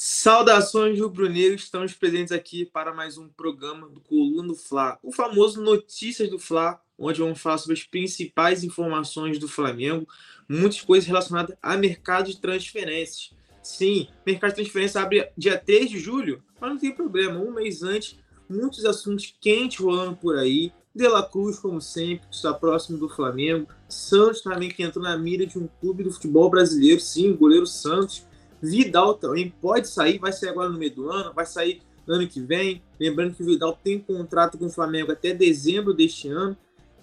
Saudações rubro-negros, estamos presentes aqui para mais um programa do Coluna do Fla, o famoso Notícias do Fla, onde vamos falar sobre as principais informações do Flamengo, muitas coisas relacionadas a mercado de transferências. Sim, mercado de transferência abre dia 3 de julho, mas não tem problema, um mês antes, muitos assuntos quentes rolando por aí. De La Cruz, como sempre, está próximo do Flamengo. Santos também, que entrou na mira de um clube do futebol brasileiro, sim, o goleiro Santos Vidal também pode sair, vai sair agora no meio do ano, vai sair ano que vem. Lembrando que o Vidal tem contrato com o Flamengo até dezembro deste ano.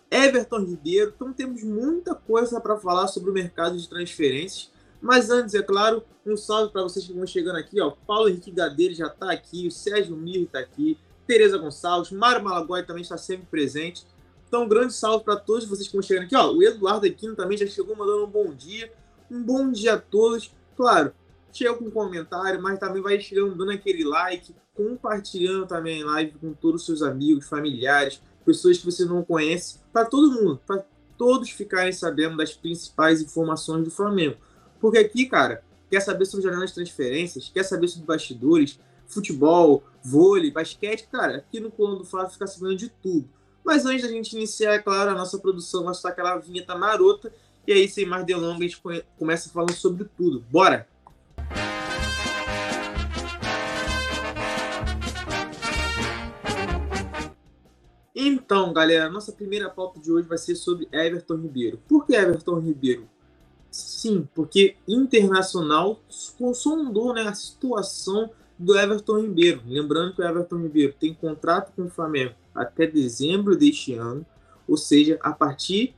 Everton Ribeiro, então temos muita coisa para falar sobre o mercado de transferências. Mas antes, é claro, um salve para vocês que vão chegando aqui. Ó. Paulo Henrique Gadeiro já está aqui, o Sérgio Mir está aqui, Tereza Gonçalves, Mário Malagói também está sempre presente. Então, um grande salve para todos vocês que vão chegando aqui. Ó. O Eduardo Aquino também já chegou mandando um bom dia. Um bom dia a todos. Claro, chega com comentário, mas também vai chegando, dando aquele like, compartilhando também a live com todos os seus amigos, familiares, pessoas que você não conhece, para todo mundo, para todos ficarem sabendo das principais informações do Flamengo. Porque aqui, cara, quer saber sobre jornais de transferências, quer saber sobre bastidores, futebol, vôlei, basquete, cara, aqui no Coluna do Flávio fica sabendo de tudo. Mas antes da gente iniciar, é claro, a nossa produção vai estar aquela vinheta marota, e aí, sem mais delongas, a gente começa falando sobre tudo. Bora! Então, galera, nossa primeira pauta de hoje vai ser sobre Everton Ribeiro. Por que Everton Ribeiro? Sim, porque Internacional sondou né, a situação do Everton Ribeiro. Lembrando que o Everton Ribeiro tem contrato com o Flamengo até dezembro deste ano, ou seja, a partir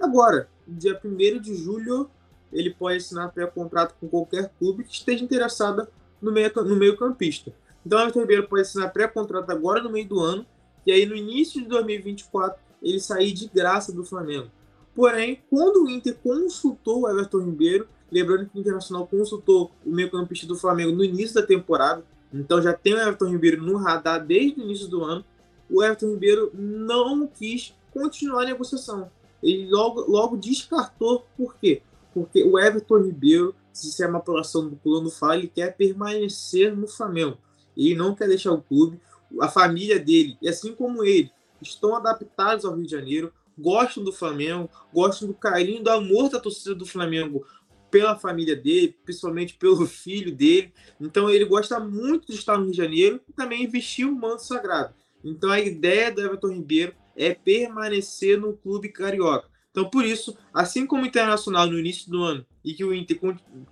agora, dia 1 de julho, ele pode assinar pré-contrato com qualquer clube que esteja interessado no meio, no meio campista. Então, o Everton Ribeiro pode assinar pré-contrato agora no meio do ano e aí no início de 2024 ele sair de graça do Flamengo. Porém, quando o Inter consultou o Everton Ribeiro, lembrando que o Internacional consultou o meio-campista do Flamengo no início da temporada, então já tem o Everton Ribeiro no radar desde o início do ano, o Everton Ribeiro não quis continuar a negociação. Ele logo, logo descartou, por quê? Porque o Everton Ribeiro, se é uma apelação do plano fala, ele quer permanecer no Flamengo. Ele não quer deixar o clube a família dele, e assim como ele, estão adaptados ao Rio de Janeiro, gostam do Flamengo, gostam do carinho, do amor da torcida do Flamengo pela família dele, principalmente pelo filho dele. Então ele gosta muito de estar no Rio de Janeiro e também vestir o manto sagrado. Então a ideia do Everton Ribeiro é permanecer no clube carioca. Então por isso, assim como o Internacional no início do ano e que o Inter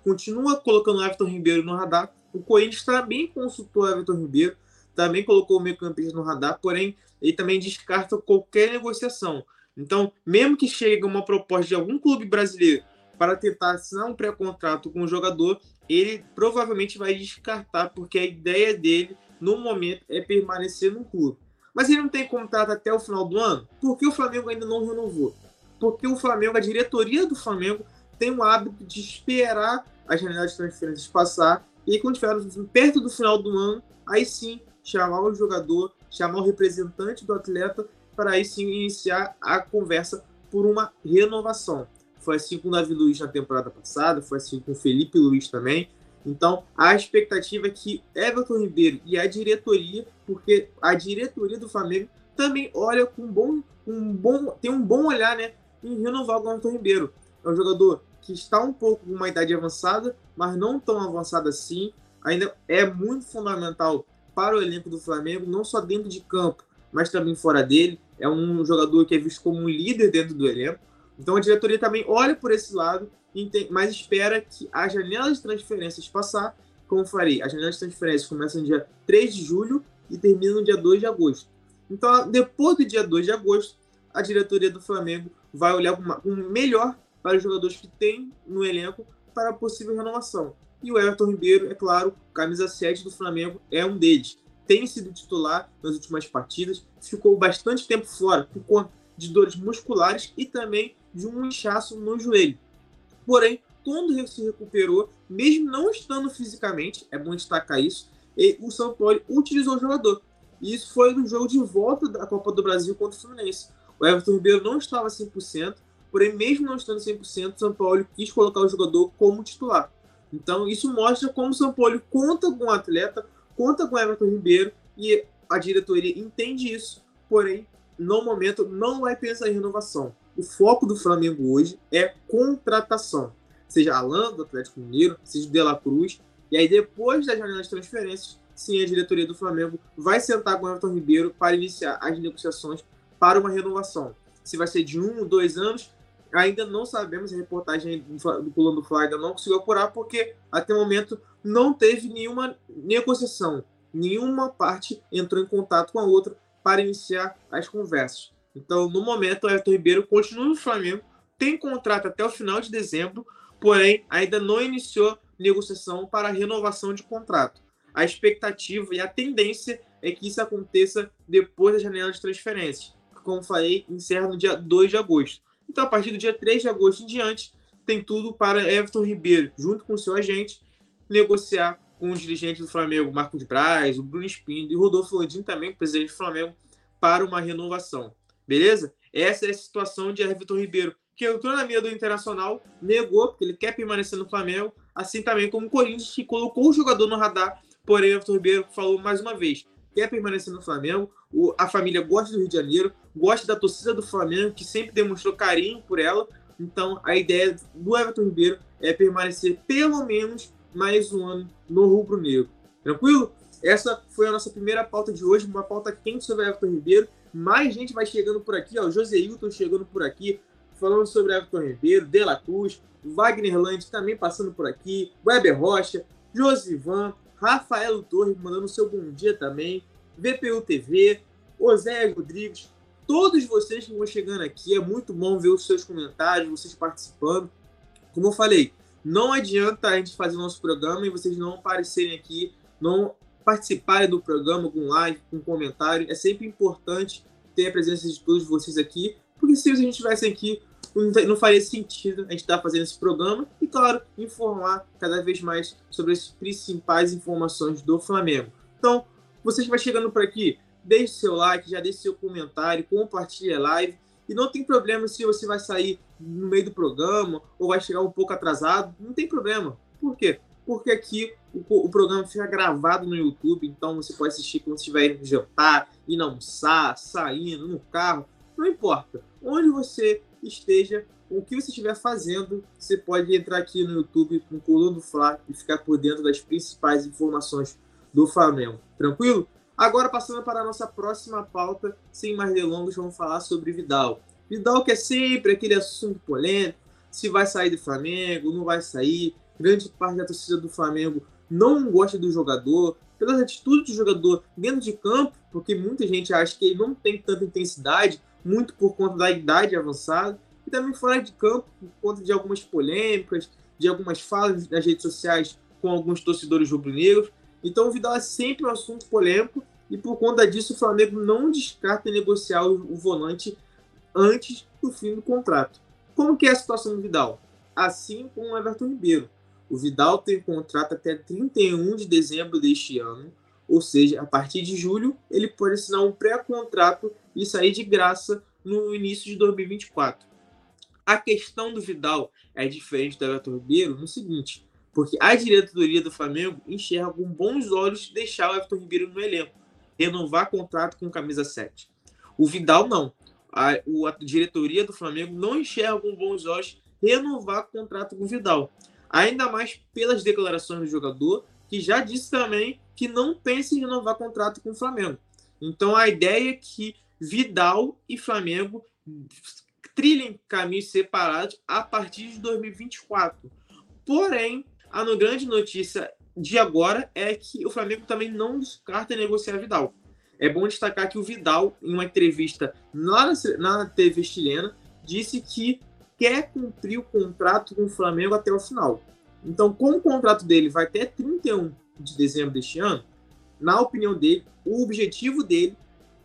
continua colocando o Everton Ribeiro no radar, o Corinthians também consultou o Everton Ribeiro também colocou o meio-campista no radar, porém ele também descarta qualquer negociação. Então, mesmo que chegue uma proposta de algum clube brasileiro para tentar assinar um pré-contrato com o jogador, ele provavelmente vai descartar, porque a ideia dele, no momento, é permanecer no clube. Mas ele não tem contrato até o final do ano? Por que o Flamengo ainda não renovou? Porque o Flamengo, a diretoria do Flamengo, tem o hábito de esperar a janela de transferências passar e quando estiver perto do final do ano, aí sim chamar o jogador, chamar o representante do atleta para aí sim iniciar a conversa por uma renovação. Foi assim com o Davi Luiz na temporada passada, foi assim com o Felipe Luiz também. Então, a expectativa é que Everton Ribeiro e a diretoria, porque a diretoria do Flamengo também olha com bom, um bom, tem um bom olhar, né, em renovar o Everton Ribeiro. É um jogador que está um pouco com uma idade avançada, mas não tão avançada assim. Ainda é muito fundamental para o elenco do Flamengo, não só dentro de campo, mas também fora dele. É um jogador que é visto como um líder dentro do elenco. Então a diretoria também olha por esse lado, mas espera que a janela de transferências passar. Como falei, a janela de transferências começa no dia 3 de julho e termina no dia 2 de agosto. Então, depois do dia 2 de agosto, a diretoria do Flamengo vai olhar com melhor para os jogadores que tem no elenco para possível renovação. E o Everton Ribeiro, é claro, camisa 7 do Flamengo, é um deles. Tem sido titular nas últimas partidas, ficou bastante tempo fora por conta de dores musculares e também de um inchaço no joelho. Porém, quando se recuperou, mesmo não estando fisicamente, é bom destacar isso, o São Paulo utilizou o jogador. E isso foi no jogo de volta da Copa do Brasil contra o Fluminense. O Everton Ribeiro não estava 100%, porém, mesmo não estando 100%, o São Paulo quis colocar o jogador como titular. Então, isso mostra como o São Paulo conta com o atleta, conta com o Everton Ribeiro e a diretoria entende isso, porém, no momento, não vai pensar em renovação. O foco do Flamengo hoje é contratação. Seja Alan, do Atlético Mineiro, seja De La Cruz. E aí, depois da janela de transferências, sim, a diretoria do Flamengo vai sentar com o Everton Ribeiro para iniciar as negociações para uma renovação. Se vai ser de um ou dois anos, ainda não sabemos. A reportagem do Pulando do Fly ainda não conseguiu apurar, porque até o momento não teve nenhuma negociação. Nenhuma parte entrou em contato com a outra para iniciar as conversas. Então, no momento, o Everton Ribeiro continua no Flamengo, tem contrato até o final de dezembro, porém ainda não iniciou negociação para renovação de contrato. A expectativa e a tendência é que isso aconteça depois da janela de transferências, que, como falei, encerra no dia 2 de agosto. Então, a partir do dia 3 de agosto em diante, tem tudo para Everton Ribeiro, junto com seu agente, negociar com os dirigentes do Flamengo, Marcos Braz, o Bruno Espino e Rodolfo Landim também, presidente do Flamengo, para uma renovação. Beleza? Essa é a situação de Everton Ribeiro, que entrou na mira do Internacional, negou, porque ele quer permanecer no Flamengo, assim também como o Corinthians, que colocou o jogador no radar, porém Everton Ribeiro falou mais uma vez, quer permanecer no Flamengo, o, a família gosta do Rio de Janeiro, gosta da torcida do Flamengo, que sempre demonstrou carinho por ela, então a ideia do Everton Ribeiro é permanecer pelo menos mais um ano no rubro negro. Tranquilo? Essa foi a nossa primeira pauta de hoje, uma pauta quente sobre Everton Ribeiro. Mais gente vai chegando por aqui, ó. O José Hilton chegando por aqui, falando sobre Everton Ribeiro, De La Cruz, Wagner Land também passando por aqui, Weber Rocha, Josivan, Rafael Torres mandando seu bom dia também, VPU TV, Oséias Rodrigues, todos vocês que vão chegando aqui, é muito bom ver os seus comentários, vocês participando. Como eu falei, não adianta a gente fazer o nosso programa e vocês não aparecerem aqui, não participarem do programa com like, com comentário. É sempre importante ter a presença de todos vocês aqui, porque se a gente estivesse aqui, não faria sentido a gente estar fazendo esse programa e, claro, informar cada vez mais sobre as principais informações do Flamengo. Então, você que vai chegando por aqui, deixe seu like, já deixe seu comentário, compartilhe a live e não tem problema se você vai sair no meio do programa ou vai chegar um pouco atrasado. Não tem problema. Por quê? Porque aqui o, o programa fica gravado no YouTube, então você pode assistir quando estiver indo jantar, indo almoçar, saindo, no carro. Não importa. Onde você esteja, o que você estiver fazendo, você pode entrar aqui no YouTube no Coluna do Fla e ficar por dentro das principais informações do Flamengo. Tranquilo? Agora, passando para a nossa próxima pauta, sem mais delongas, vamos falar sobre Vidal. Vidal que é sempre aquele assunto polêmico, se vai sair do Flamengo, não vai sair. Grande parte da torcida do Flamengo não gosta do jogador, pelas atitudes do jogador dentro de campo, porque muita gente acha que ele não tem tanta intensidade, muito por conta da idade avançada, e também fora de campo, por conta de algumas polêmicas, de algumas falas nas redes sociais com alguns torcedores rubro-negros. Então o Vidal é sempre um assunto polêmico e por conta disso o Flamengo não descarta negociar o, volante antes do fim do contrato. Como que é a situação do Vidal? Assim como o Everton Ribeiro. O Vidal tem contrato até 31 de dezembro deste ano, ou seja, a partir de julho ele pode assinar um pré-contrato e sair de graça no início de 2024. A questão do Vidal é diferente do Everton Ribeiro no seguinte: porque a diretoria do Flamengo enxerga com bons olhos deixar o Everton Ribeiro no elenco, renovar contrato com camisa 7. O Vidal não. A, a diretoria do Flamengo não enxerga com bons olhos renovar contrato com o Vidal. Ainda mais pelas declarações do jogador, que já disse também que não pensa em renovar contrato com o Flamengo. Então a ideia é que Vidal e Flamengo trilhem caminhos separados a partir de 2024. Porém, a grande notícia de agora é que o Flamengo também não descarta negociar Vidal. É bom destacar que o Vidal, em uma entrevista na, na TV chilena, disse que quer cumprir o contrato com o Flamengo até o final. Então, como o contrato dele vai até 31 de dezembro deste ano, na opinião dele, o objetivo dele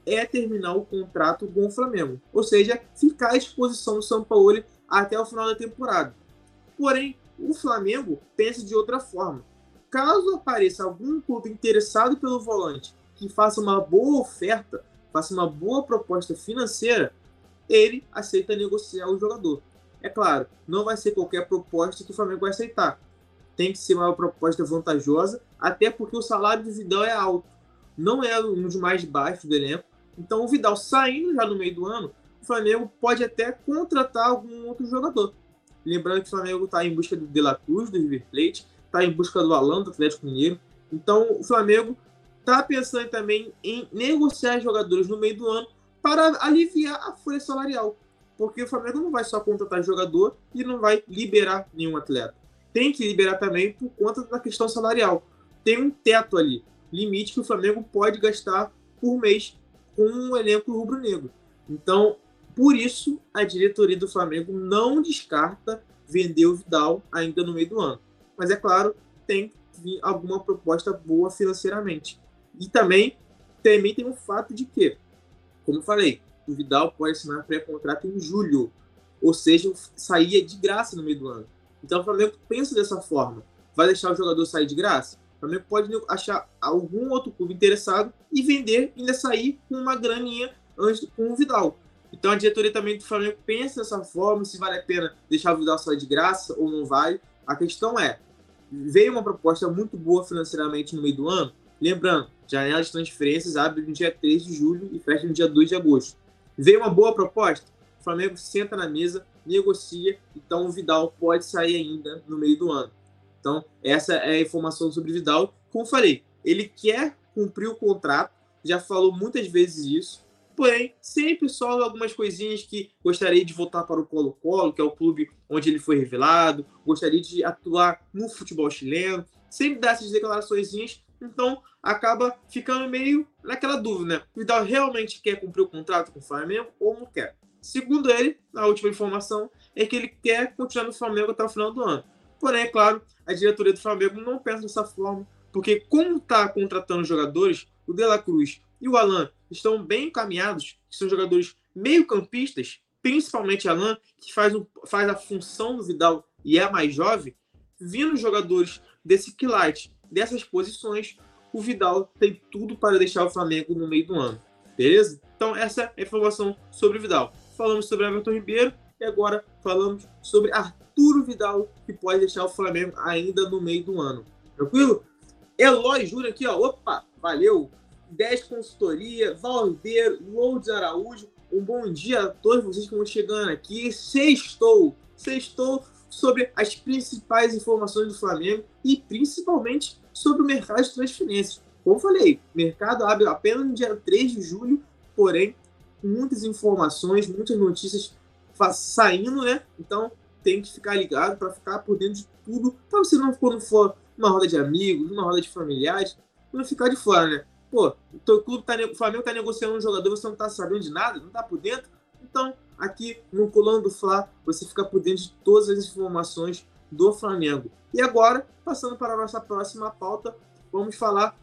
é terminar o contrato com o Flamengo. Ou seja, ficar à disposição do São Paulo até o final da temporada. Porém, o Flamengo pensa de outra forma. Caso apareça algum clube interessado pelo volante que faça uma boa oferta, faça uma boa proposta financeira, ele aceita negociar o jogador. É claro, não vai ser qualquer proposta que o Flamengo vai aceitar. tem que ser uma proposta vantajosa, até porque o salário do Vidal é alto. Não é um dos mais baixos do elenco. Então o Vidal saindo já no meio do ano, o Flamengo pode até contratar algum outro jogador. Lembrando que o Flamengo está em busca do De La Cruz, do River Plate, está em busca do Alan, do Atlético Mineiro. Então o Flamengo está pensando também em negociar jogadores no meio do ano para aliviar a folha salarial. Porque o Flamengo não vai só contratar jogador e não vai liberar nenhum atleta. Tem que liberar também por conta da questão salarial. Tem um teto ali, limite que o Flamengo pode gastar por mês com um elenco rubro-negro. Então, por isso, a diretoria do Flamengo não descarta vender o Vidal ainda no meio do ano. Mas é claro, tem alguma proposta boa financeiramente. E também, também tem o fato de que, como eu falei, o Vidal pode assinar pré-contrato em julho, ou seja, saía de graça no meio do ano. Então o Flamengo pensa dessa forma. Vai deixar o jogador sair de graça? Flamengo pode achar algum outro clube interessado e vender ainda sair com uma graninha antes com o Vidal. Então a diretoria também do Flamengo pensa dessa forma, se vale a pena deixar o Vidal sair de graça ou não vale. A questão é, veio uma proposta muito boa financeiramente no meio do ano. Lembrando, janela de transferências abre no dia 3 de julho e fecha no dia 2 de agosto. Veio uma boa proposta, o Flamengo senta na mesa, negocia, então o Vidal pode sair ainda no meio do ano. Então, essa é a informação sobre Vidal. Como falei, ele quer cumprir o contrato, já falou muitas vezes isso, Porém, sempre só algumas coisinhas que gostaria de voltar para o Colo-Colo, que é o clube onde ele foi revelado, gostaria de atuar no futebol chileno, sempre dá essas declarações, então acaba ficando meio naquela dúvida, né? O Vidal realmente quer cumprir o contrato com o Flamengo ou não quer? Segundo ele, a última informação é que ele quer continuar no Flamengo até o final do ano. Porém, é claro, a diretoria do Flamengo não pensa dessa forma, porque como está contratando jogadores, o De La Cruz e o Alan estão bem encaminhados, que são jogadores meio-campistas, principalmente Alan, que faz, um, faz a função do Vidal e é mais jovem, vindo jogadores desse quilate, dessas posições, o Vidal tem tudo para deixar o Flamengo no meio do ano. Beleza? Então, essa é a informação sobre o Vidal. Falamos sobre Everton Ribeiro e agora falamos sobre Arturo Vidal, que pode deixar o Flamengo ainda no meio do ano. Tranquilo? Eloy Júnior aqui, ó. Opa, valeu! 10 Consultoria, Val Ribeiro, Lourdes Araújo. Um bom dia a todos vocês que estão chegando aqui. Sextou, sextou sobre as principais informações do Flamengo e principalmente sobre o mercado de transferências. Como falei, mercado abre apenas no dia 3 de julho, porém, muitas informações, muitas notícias saindo, né? Então, tem que ficar ligado para ficar por dentro de tudo, para você não, quando for uma roda de amigos, uma roda de familiares, não ficar de fora, né? Pô, o clube tá, o Flamengo tá negociando um jogador, você não tá sabendo de nada, não tá por dentro. Então, aqui no Colando do Fla, você fica por dentro de todas as informações do Flamengo. E agora, passando para a nossa próxima pauta, vamos falar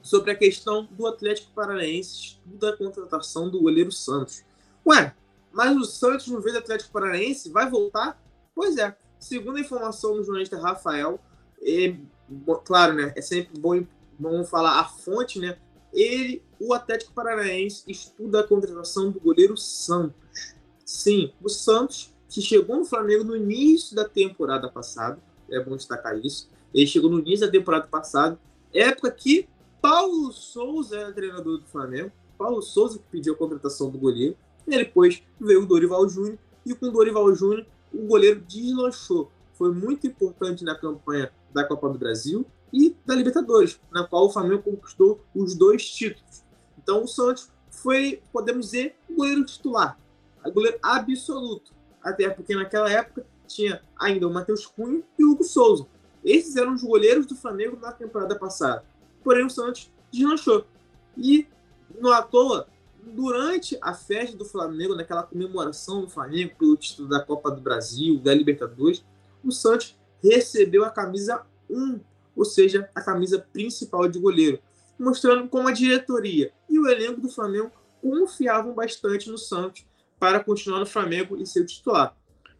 sobre a questão do Atlético Paranaense, da contratação do goleiro Santos. Ué, mas o Santos no veio do Atlético Paranaense vai voltar? Pois é, segundo a informação do jornalista Rafael, é, claro, né, é sempre bom, bom falar a fonte, né, ele, o Atlético Paranaense, estuda a contratação do goleiro Santos. Sim, o Santos, que chegou no Flamengo no início da temporada passada, é bom destacar isso. Ele chegou no início da temporada passada, época que Paulo Souza era treinador do Flamengo. Paulo Souza que pediu a contratação do goleiro. E depois veio o Dorival Júnior. E com o Dorival Júnior, o goleiro deslanchou. Foi muito importante na campanha da Copa do Brasil e da Libertadores, na qual o Flamengo conquistou os dois títulos. Então o Santos foi, podemos dizer, o goleiro titular, o goleiro absoluto. Até porque naquela época tinha ainda o Matheus Cunha e o Hugo Souza. Esses eram os goleiros do Flamengo na temporada passada. Porém, o Santos deslanchou. E, não à toa, durante a festa do Flamengo, naquela comemoração do Flamengo pelo título da Copa do Brasil, da Libertadores, o Santos recebeu a camisa 1 ou seja, a camisa principal de goleiro, mostrando como a diretoria e o elenco do Flamengo confiavam bastante no Santos para continuar no Flamengo e ser o titular.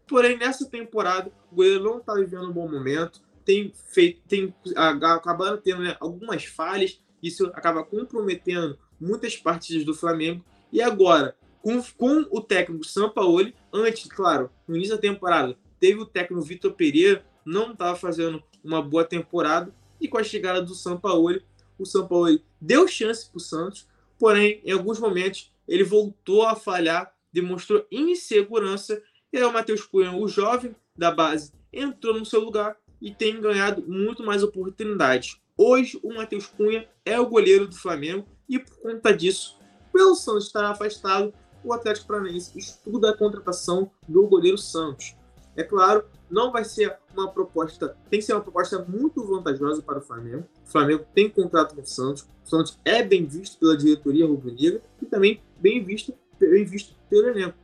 Porém, nessa temporada, o goleiro não está vivendo um bom momento, tem feito, tem acabando tendo né, algumas falhas, isso acaba comprometendo muitas partidas do Flamengo. E agora, com, com o técnico Sampaoli, antes, claro, no início da temporada, teve o técnico Vitor Pereira, não estava fazendo uma boa temporada e com a chegada do Sampaoli, o Sampaoli deu chance para o Santos, porém, em alguns momentos, ele voltou a falhar, demonstrou insegurança, e aí o Matheus Cunha, o jovem da base, entrou no seu lugar e tem ganhado muito mais oportunidades. Hoje, o Matheus Cunha é o goleiro do Flamengo e, por conta disso, pelo Santos estar afastado, o Atlético Paranaense estuda a contratação do goleiro Santos. É claro, não vai ser uma proposta, tem que ser uma proposta muito vantajosa para o Flamengo. O Flamengo tem contrato com o Santos, o Santos é bem visto pela diretoria rubro-negra e também bem visto, bem visto pelo elenco.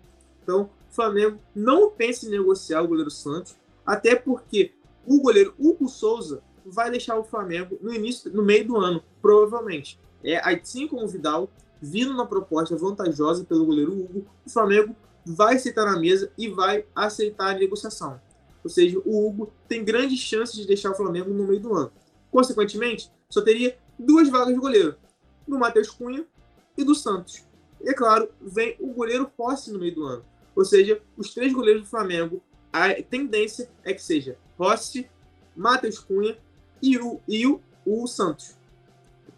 Então, o Flamengo não pensa em negociar o goleiro Santos, até porque o goleiro Hugo Souza vai deixar o Flamengo no início, no meio do ano, provavelmente. É, assim como o Vidal, vindo uma proposta vantajosa pelo goleiro Hugo, o Flamengo vai aceitar na mesa e vai aceitar a negociação. Ou seja, o Hugo tem grandes chances de deixar o Flamengo no meio do ano. Consequentemente, só teria duas vagas de goleiro, do Matheus Cunha e do Santos. E é claro, vem o goleiro Rossi no meio do ano. Ou seja, os três goleiros do Flamengo, a tendência é que seja Rossi, Matheus Cunha e o, e o, o Santos.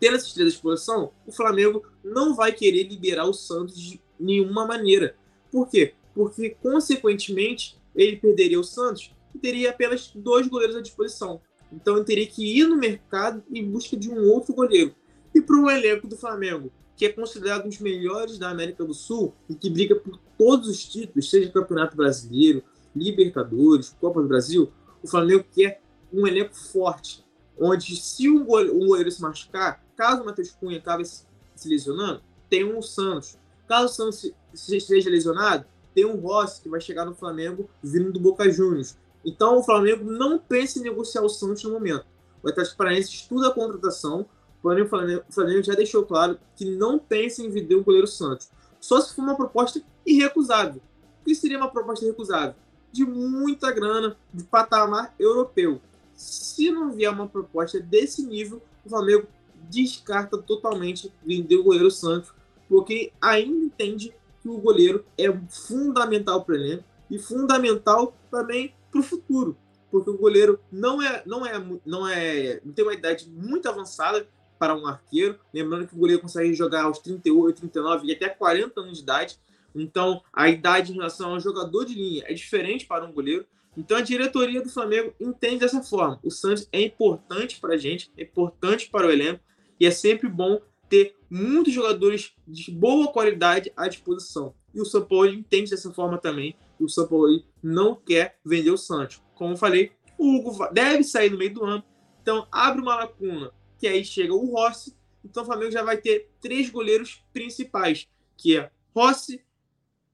Tendo esses três à disposição, o Flamengo não vai querer liberar o Santos de nenhuma maneira. Por quê? Porque, consequentemente, ele perderia o Santos e teria apenas dois goleiros à disposição. Então ele teria que ir no mercado em busca de um outro goleiro. E para o elenco do Flamengo, que é considerado um dos melhores da América do Sul e que briga por todos os títulos, seja Campeonato Brasileiro, Libertadores, Copa do Brasil, o Flamengo quer um elenco forte, onde se um goleiro, um goleiro se machucar, caso o Matheus Cunha acabe se lesionando, tem um Santos. Caso o Santos esteja lesionado, tem um Rossi que vai chegar no Flamengo vindo do Boca Juniors. Então o Flamengo não pensa em negociar o Santos no momento. O Atlético Paranaense estuda a contratação, porém o Flamengo, o Flamengo já deixou claro que não pensa em vender o goleiro Santos. Só se for uma proposta irrecusável. O que seria uma proposta irrecusável? De muita grana, de patamar europeu. Se não vier uma proposta desse nível, o Flamengo descarta totalmente vender o goleiro Santos, porque ainda entende que o goleiro é fundamental para elenco e fundamental também para o futuro, porque o goleiro não é, não é, não é, não tem uma idade muito avançada para um arqueiro. Lembrando que o goleiro consegue jogar aos 38, 39 e até 40 anos de idade. Então, a idade em relação ao jogador de linha é diferente para um goleiro. Então, a diretoria do Flamengo entende dessa forma. O Santos é importante para a gente, é importante para o elenco e é sempre bom ter muitos jogadores de boa qualidade à disposição. E o São Paulo entende dessa forma também. O São Paulo não quer vender o Santos. Como eu falei, o Hugo deve sair no meio do ano. Então abre uma lacuna, que aí chega o Rossi. Então o Flamengo já vai ter três goleiros principais, que é Rossi,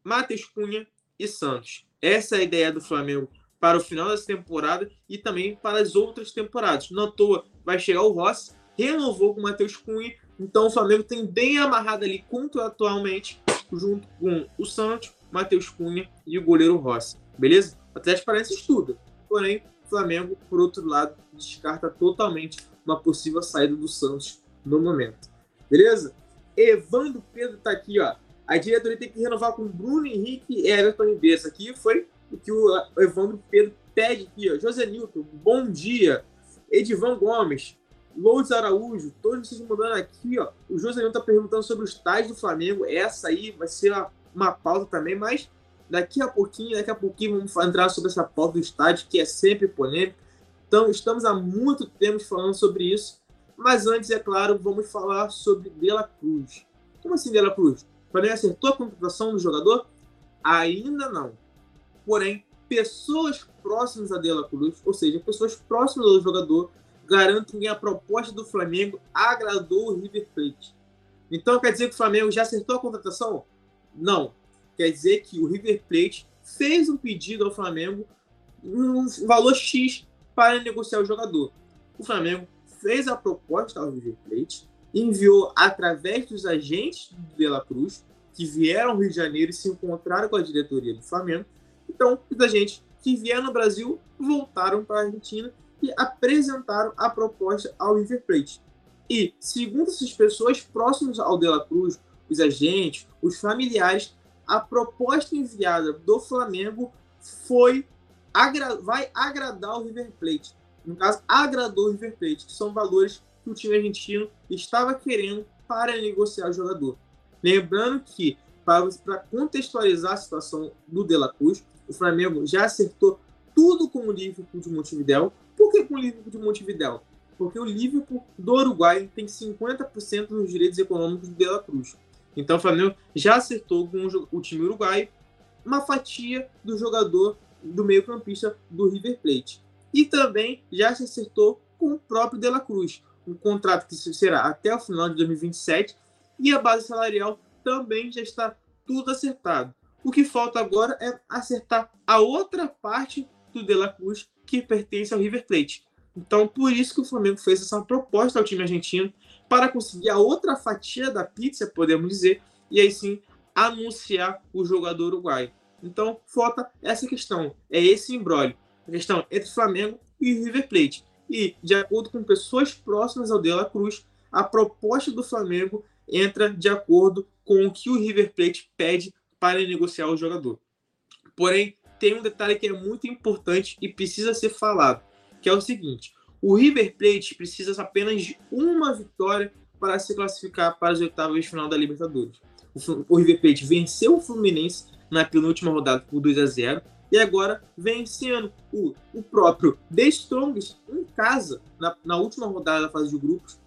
Matheus Cunha e Santos. Essa é a ideia do Flamengo para o final dessa temporada e também para as outras temporadas. Não à toa vai chegar o Rossi, renovou com o Matheus Cunha então o Flamengo tem bem amarrado ali contratualmente, junto com o Santos, Matheus Cunha e o goleiro Rossi. Beleza? O Atlético Paranaense estuda. Porém, o Flamengo, por outro lado, descarta totalmente uma possível saída do Santos no momento. Beleza? Evandro Pedro tá aqui, ó. A diretoria tem que renovar com Bruno Henrique e Everton Ribeiro. Isso aqui foi o que o Evandro Pedro pede aqui, ó. José Nilton, bom dia. Edivan Gomes, Lourdes Araújo, todos vocês mandando aqui, ó. O Joselino tá perguntando sobre os tais do Flamengo. Essa aí vai ser uma, uma pauta também, mas daqui a pouquinho, daqui a pouquinho vamos entrar sobre essa pauta do estádio, que é sempre polêmica. Então, estamos há muito tempo falando sobre isso. Mas antes, é claro, vamos falar sobre Dela Cruz. Como assim Dela Cruz? O Flamengo acertou a contratação do jogador? Ainda não. Porém, pessoas próximas a Dela Cruz, ou seja, pessoas próximas do jogador, garanto que a proposta do Flamengo agradou o River Plate. Então quer dizer que o Flamengo já acertou a contratação? Não. Quer dizer que o River Plate fez um pedido ao Flamengo um valor X para negociar o jogador. O Flamengo fez a proposta ao River Plate, enviou através dos agentes do De La Cruz, que vieram ao Rio de Janeiro e se encontraram com a diretoria do Flamengo. Então, os agentes que vieram no Brasil voltaram para a Argentina e apresentaram a proposta ao River Plate. E, segundo essas pessoas próximas ao De La Cruz, os agentes, os familiares, a proposta enviada do Flamengo foi vai agradar o River Plate. no caso, agradou o River Plate, que são valores que o time argentino estava querendo para negociar o jogador. Lembrando que, para contextualizar a situação do De La Cruz, o Flamengo já acertou tudo com o Liverpool de Montevideo. Por que com o Liverpool de Montevideo? Porque o Liverpool do Uruguai tem 50% dos direitos econômicos do De La Cruz. Então o Flamengo já acertou com o time uruguaio uma fatia do jogador do meio-campista do River Plate. E também já se acertou com o próprio De La Cruz, um contrato que será até o final de 2027 e a base salarial também já está tudo acertado. O que falta agora é acertar a outra parte do De La Cruz que pertence ao River Plate. Então, por isso que o Flamengo fez essa proposta ao time argentino para conseguir a outra fatia da pizza, podemos dizer, e aí sim anunciar o jogador uruguaio. Então, falta essa questão, é esse embrólio, a questão entre Flamengo e River Plate. E, de acordo com pessoas próximas ao De La Cruz, a proposta do Flamengo entra de acordo com o que o River Plate pede para negociar o jogador. Porém, tem um detalhe que é muito importante e precisa ser falado, que é o seguinte: o River Plate precisa apenas de uma vitória para se classificar para as oitavas de final da Libertadores. O River Plate venceu o Fluminense na penúltima rodada por 2 a 0 e agora vencendo o, o próprio The Strongest em casa na, na última rodada da fase de grupos.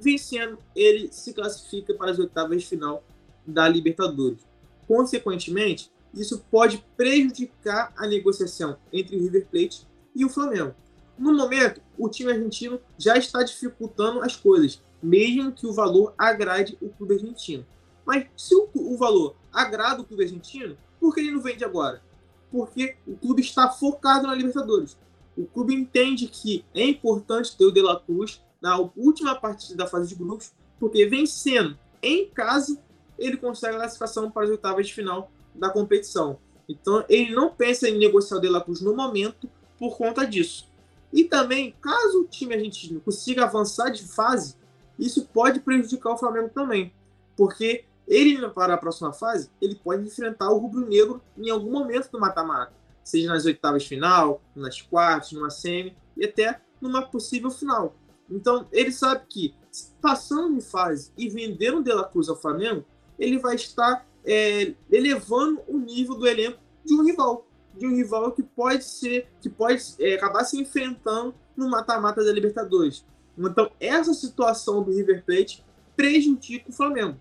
Vencendo, ele se classifica para as oitavas de final da Libertadores. Consequentemente, isso pode prejudicar a negociação entre o River Plate e o Flamengo. No momento, o time argentino já está dificultando as coisas, mesmo que o valor agrade o clube argentino. Mas se o, o valor agrada o clube argentino, por que ele não vende agora? Porque o clube está focado na Libertadores. O clube entende que é importante ter o De La Cruz na última partida da fase de grupos, porque vencendo em casa, ele consegue a classificação para as oitavas de final da competição. Então, ele não pensa em negociar o De La Cruz no momento por conta disso. E também, caso o time argentino consiga avançar de fase, isso pode prejudicar o Flamengo também. Porque ele, para a próxima fase, ele pode enfrentar o rubro-negro em algum momento do mata-mata. Seja nas oitavas de final, nas quartas, numa semi e até numa possível final. Então, ele sabe que, passando de fase e vendendo De La Cruz ao Flamengo, ele vai estar é, elevando o nível do elenco de um rival de um rival que pode ser, que pode é, acabar se enfrentando no mata-mata da Libertadores. Então, essa situação do River Plate prejudica o Flamengo.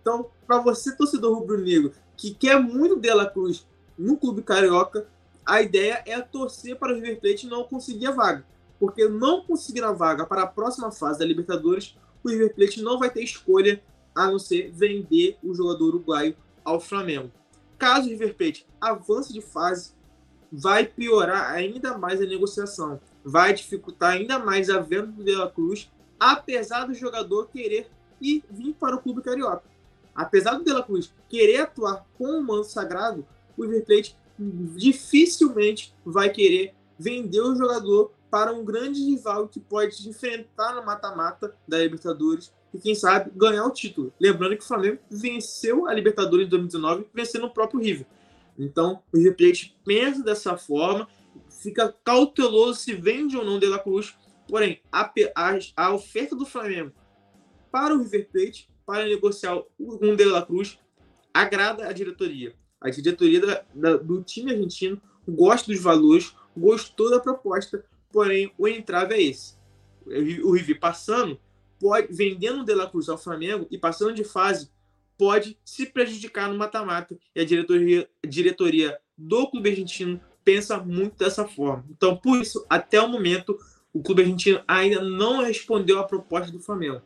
Então, para você, torcedor rubro-negro, que quer muito Dela Cruz no clube carioca, a ideia é torcer para o River Plate não conseguir a vaga. Porque não conseguir a vaga para a próxima fase da Libertadores, o River Plate não vai ter escolha a não ser vender o jogador uruguaio ao Flamengo. Caso o River Plate avance de fase, vai piorar ainda mais a negociação, vai dificultar ainda mais a venda do De La Cruz, apesar do jogador querer ir vir para o clube carioca. Apesar do De La Cruz querer atuar com o manto sagrado, o River Plate dificilmente vai querer vender o jogador para um grande rival que pode enfrentar no mata-mata da Libertadores e, quem sabe, ganhar o título. Lembrando que o Flamengo venceu a Libertadores de 2019 vencendo o próprio River. Então, o River Plate pensa dessa forma, fica cauteloso se vende ou não De La Cruz. Porém, a, a, a oferta do Flamengo para o River Plate, para negociar um De La Cruz, agrada a diretoria. A diretoria da, da, do time argentino gosta dos valores, gostou da proposta, porém o entrave é esse. O River passando, pode, vendendo o De La Cruz ao Flamengo e passando de fase, pode se prejudicar no mata-mata. E a diretoria, a diretoria do clube argentino pensa muito dessa forma. Então, por isso, até o momento, o clube argentino ainda não respondeu à proposta do Flamengo.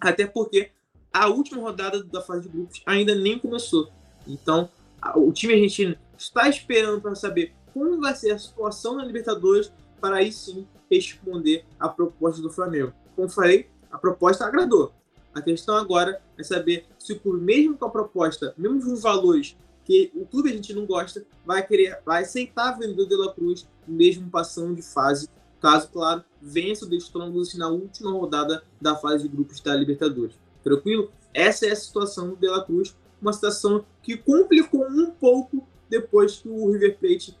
Até porque a última rodada da fase de grupos ainda nem começou. Então, o time argentino está esperando para saber como vai ser a situação na Libertadores para aí sim responder à proposta do Flamengo. Como falei, a proposta agradou. A questão agora é saber se clube, mesmo com a proposta, mesmo com os valores que o clube a gente não gosta, vai querer, vai aceitar vender o De La Cruz, mesmo passando de fase, caso, claro, vença o The Strongest na última rodada da fase de grupos da Libertadores. Tranquilo? Essa é a situação do De La Cruz, uma situação que complicou um pouco depois que o River Plate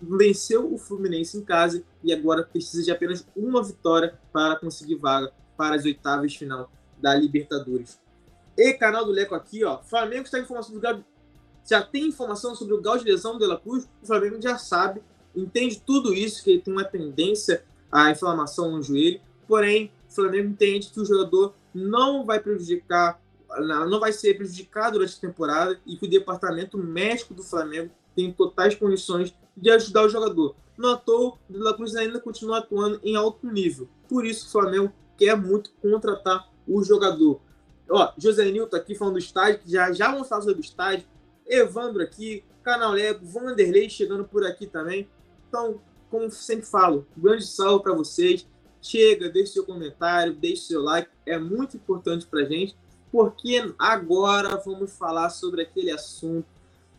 venceu o Fluminense em casa e agora precisa de apenas uma vitória para conseguir vaga para as oitavas final da Libertadores. E canal do Leco aqui, ó. Flamengo está em informação do Gabi... já tem informação sobre o grau de lesão do Cruz. O Flamengo já sabe, entende tudo isso que ele tem uma tendência à inflamação no joelho. Porém, o Flamengo entende que o jogador não vai prejudicar, não vai ser prejudicado durante a temporada e que o departamento médico do Flamengo tem totais condições de ajudar o jogador. Toa, o De La Cruz ainda continua atuando em alto nível. Por isso, o Flamengo quer muito contratar o jogador. Ó, José Nilton aqui falando do estádio, já, já vamos falar sobre o estádio. Evandro aqui, Canal Lego, Vanderlei chegando por aqui também. Então, como sempre falo, grande salve para vocês. Chega, deixe seu comentário, deixe seu like, é muito importante para gente, porque agora vamos falar sobre aquele assunto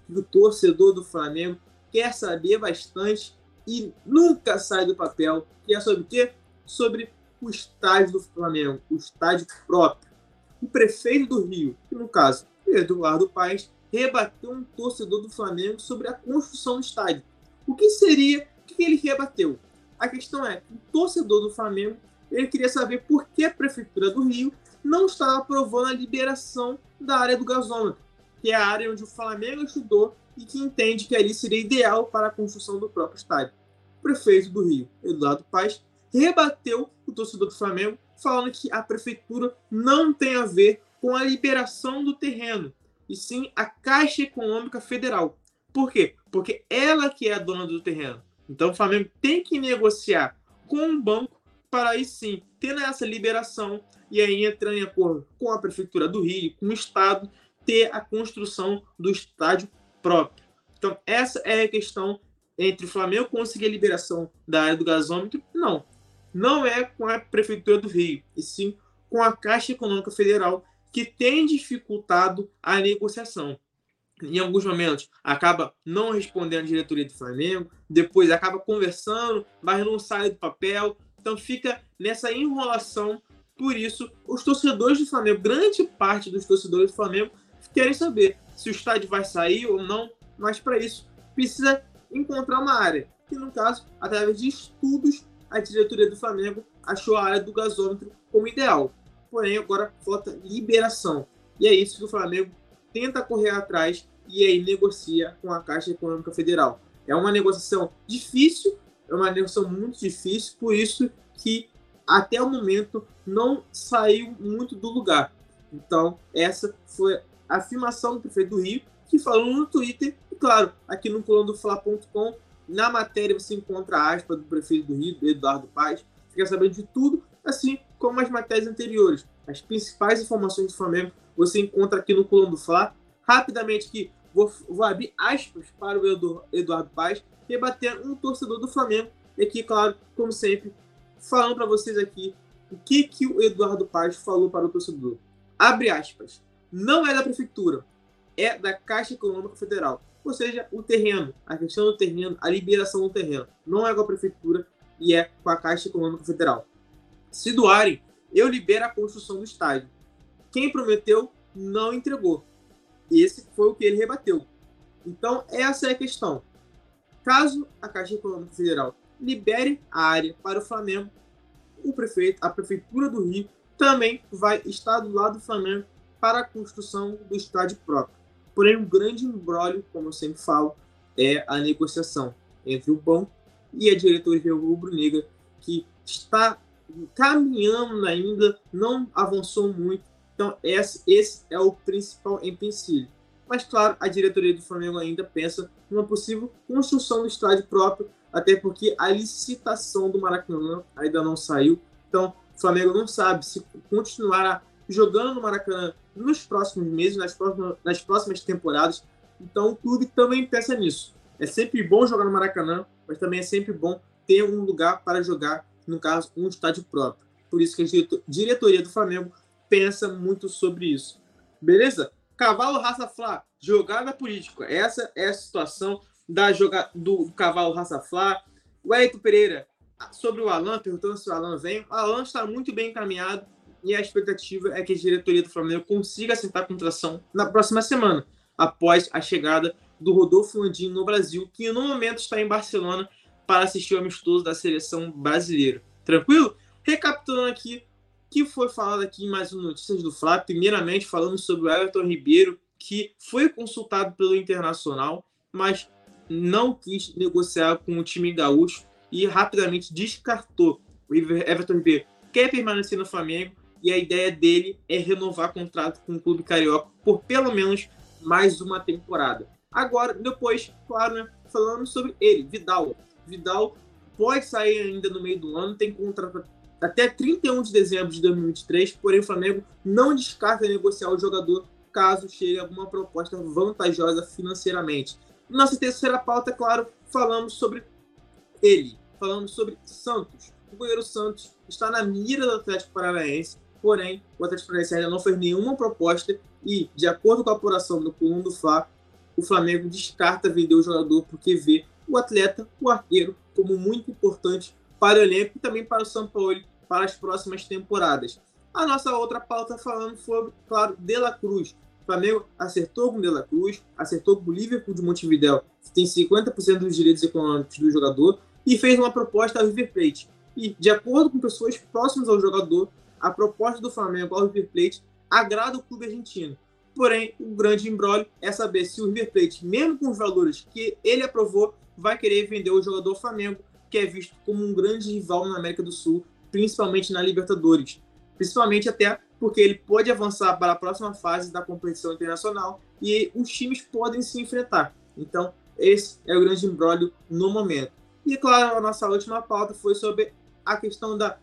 que o torcedor do Flamengo quer saber bastante e nunca sai do papel, que é sobre o quê? Sobre o estádio do Flamengo, o estádio próprio. O prefeito do Rio, que no caso Eduardo Paes, rebateu um torcedor do Flamengo sobre a construção do estádio. O que seria o que ele rebateu? A questão é o torcedor do Flamengo ele queria saber por que a prefeitura do Rio não estava aprovando a liberação da área do gasômetro, que é a área onde o Flamengo estudou e que entende que ali seria ideal para a construção do próprio estádio. O prefeito do Rio, Eduardo Paes, rebateu o torcedor do Flamengo, falando que a prefeitura não tem a ver com a liberação do terreno, e sim a Caixa Econômica Federal. Por quê? Porque ela que é a dona do terreno. Então o Flamengo tem que negociar com o banco para aí sim ter essa liberação e aí entrar em acordo com a prefeitura do Rio, com o estado, ter a construção do estádio próprio. Então essa é a questão entre o Flamengo conseguir a liberação da área do gasômetro, não não é com a Prefeitura do Rio, e sim com a Caixa Econômica Federal, que tem dificultado a negociação. Em alguns momentos, acaba não respondendo a diretoria do Flamengo, depois acaba conversando, mas não sai do papel. Então fica nessa enrolação. Por isso, os torcedores do Flamengo, grande parte dos torcedores do Flamengo, querem saber se o estádio vai sair ou não, mas para isso precisa encontrar uma área, que no caso, através de estudos a diretoria do Flamengo achou a área do gasômetro como ideal. Porém, agora falta liberação. E é isso que o Flamengo tenta correr atrás e aí negocia com a Caixa Econômica Federal. É uma negociação difícil, é uma negociação muito difícil, por isso que até o momento não saiu muito do lugar. Então, essa foi a afirmação do prefeito do Rio, que falou no Twitter, e claro, aqui no coluna do Fla.com na matéria você encontra a aspa do prefeito do Rio, Eduardo. Você quer saber de tudo, assim como as matérias anteriores. As principais informações do Flamengo você encontra aqui no Colombo Fla. Rapidamente aqui, vou, vou abrir aspas para o Eduardo Paz, rebatendo um torcedor do Flamengo. E aqui, claro, como sempre, falando para vocês aqui o que, que o Eduardo Paz falou para o torcedor. Abre aspas. Não é da prefeitura, é da Caixa Econômica Federal. Ou seja, o terreno, a questão do terreno, a liberação do terreno. Não é com a prefeitura e é com a Caixa Econômica Federal. Se doarem, eu libero a construção do estádio. Quem prometeu não entregou. Esse foi o que ele rebateu. Então, essa é a questão. Caso a Caixa Econômica Federal libere a área para o Flamengo, o prefeito, a prefeitura do Rio também vai estar do lado do Flamengo para a construção do estádio próprio. Porém, um grande embrólio, como eu sempre falo, é a negociação entre o banco e a diretoria rubro-negra, que está caminhando ainda, não avançou muito. Então, esse, esse é o principal empecilho. Mas, claro, a diretoria do Flamengo ainda pensa numa possível construção do estádio próprio, até porque a licitação do Maracanã ainda não saiu. Então, o Flamengo não sabe se continuará jogando no Maracanã nos próximos meses, nas próximas, nas próximas temporadas. Então o clube também pensa nisso. É sempre bom jogar no Maracanã, mas também é sempre bom ter um lugar para jogar, no caso, um estádio próprio. Por isso que a diretoria do Flamengo pensa muito sobre isso. Beleza? Cavalo Raça Flá, jogada política. Essa é a situação da joga do, cavalo Raça Flá. O Pereira, sobre o Alan, perguntando se o Alan vem. O Alan está muito bem encaminhado e a expectativa é que a diretoria do Flamengo consiga assentar a contratação na próxima semana, após a chegada do Rodolfo Landim no Brasil, que no momento está em Barcelona para assistir o amistoso da seleção brasileira. Tranquilo? Recapitulando aqui, que foi falado aqui em mais um Notícias do Fla, primeiramente falando sobre o Everton Ribeiro, que foi consultado pelo Internacional, mas não quis negociar com o time gaúcho e rapidamente descartou. O Everton Ribeiro quer permanecer no Flamengo e a ideia dele é renovar contrato com o clube carioca por pelo menos mais uma temporada. Agora, depois, claro, né, falando sobre ele, Vidal. Vidal pode sair ainda no meio do ano, tem contrato até 31 de dezembro de 2023, porém o Flamengo não descarta negociar o jogador caso chegue alguma proposta vantajosa financeiramente. Nossa terceira pauta, claro, falamos sobre ele, falamos sobre Santos. O goleiro Santos está na mira do Atlético Paranaense, porém o Atlético Paranaense ainda não fez nenhuma proposta e, de acordo com a apuração do Coluna do Fla, o Flamengo descarta vender o jogador porque vê o atleta, o arqueiro, como muito importante para o elenco e também para o São Paulo para as próximas temporadas. A nossa outra pauta falando sobre, claro, De La Cruz. O Flamengo acertou com De La Cruz, acertou com o Liverpool de Montevideo, que tem 50% dos direitos econômicos do jogador, e fez uma proposta ao River Plate. E, de acordo com pessoas próximas ao jogador, a proposta do Flamengo ao River Plate agrada o clube argentino. Porém, o grande embrólio é saber se o River Plate, mesmo com os valores que ele aprovou, vai querer vender o jogador Flamengo, que é visto como um grande rival na América do Sul, principalmente na Libertadores. Principalmente até porque ele pode avançar para a próxima fase da competição internacional e os times podem se enfrentar. Então, esse é o grande embrólio no momento. E, claro, a nossa última pauta foi sobre a questão da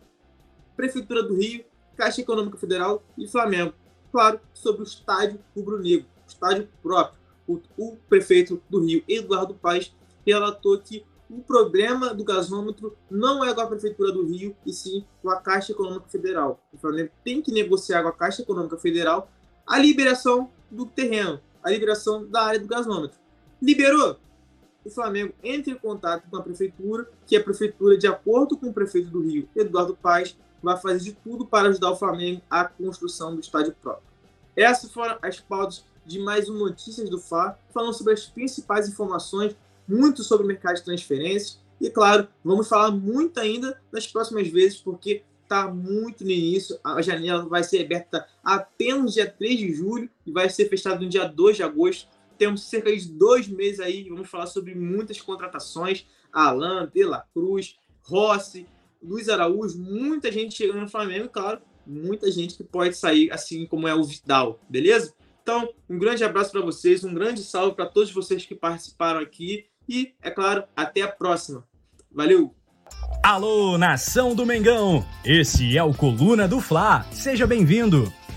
Prefeitura do Rio, Caixa Econômica Federal e Flamengo. Claro, sobre o estádio rubro-negro, estádio próprio. O, o prefeito do Rio, Eduardo Paes, relatou que o problema do gasômetro não é com a Prefeitura do Rio, e sim com a Caixa Econômica Federal. O Flamengo tem que negociar com a Caixa Econômica Federal a liberação do terreno, a liberação da área do gasômetro. Liberou? O Flamengo entra em contato com a Prefeitura, que a Prefeitura, de acordo com o prefeito do Rio, Eduardo Paes, vai fazer de tudo para ajudar o Flamengo à construção do estádio próprio. Essas foram as pautas de mais um Notícias do Fá, falando sobre as principais informações muito sobre o mercado de transferências. E, claro, vamos falar muito ainda nas próximas vezes, porque está muito no início. A janela vai ser aberta apenas dia 3 de julho e vai ser fechada no dia 2 de agosto. Temos cerca de dois meses aí. Vamos falar sobre muitas contratações. Alan, De La Cruz, Rossi, Luiz Araújo, muita gente chegando no Flamengo, claro, muita gente que pode sair, assim como é o Vidal, beleza? Então, um grande abraço para vocês, um grande salve para todos vocês que participaram aqui e, é claro, até a próxima. Valeu! Alô, nação do Mengão! Esse é o Coluna do Fla. Seja bem-vindo!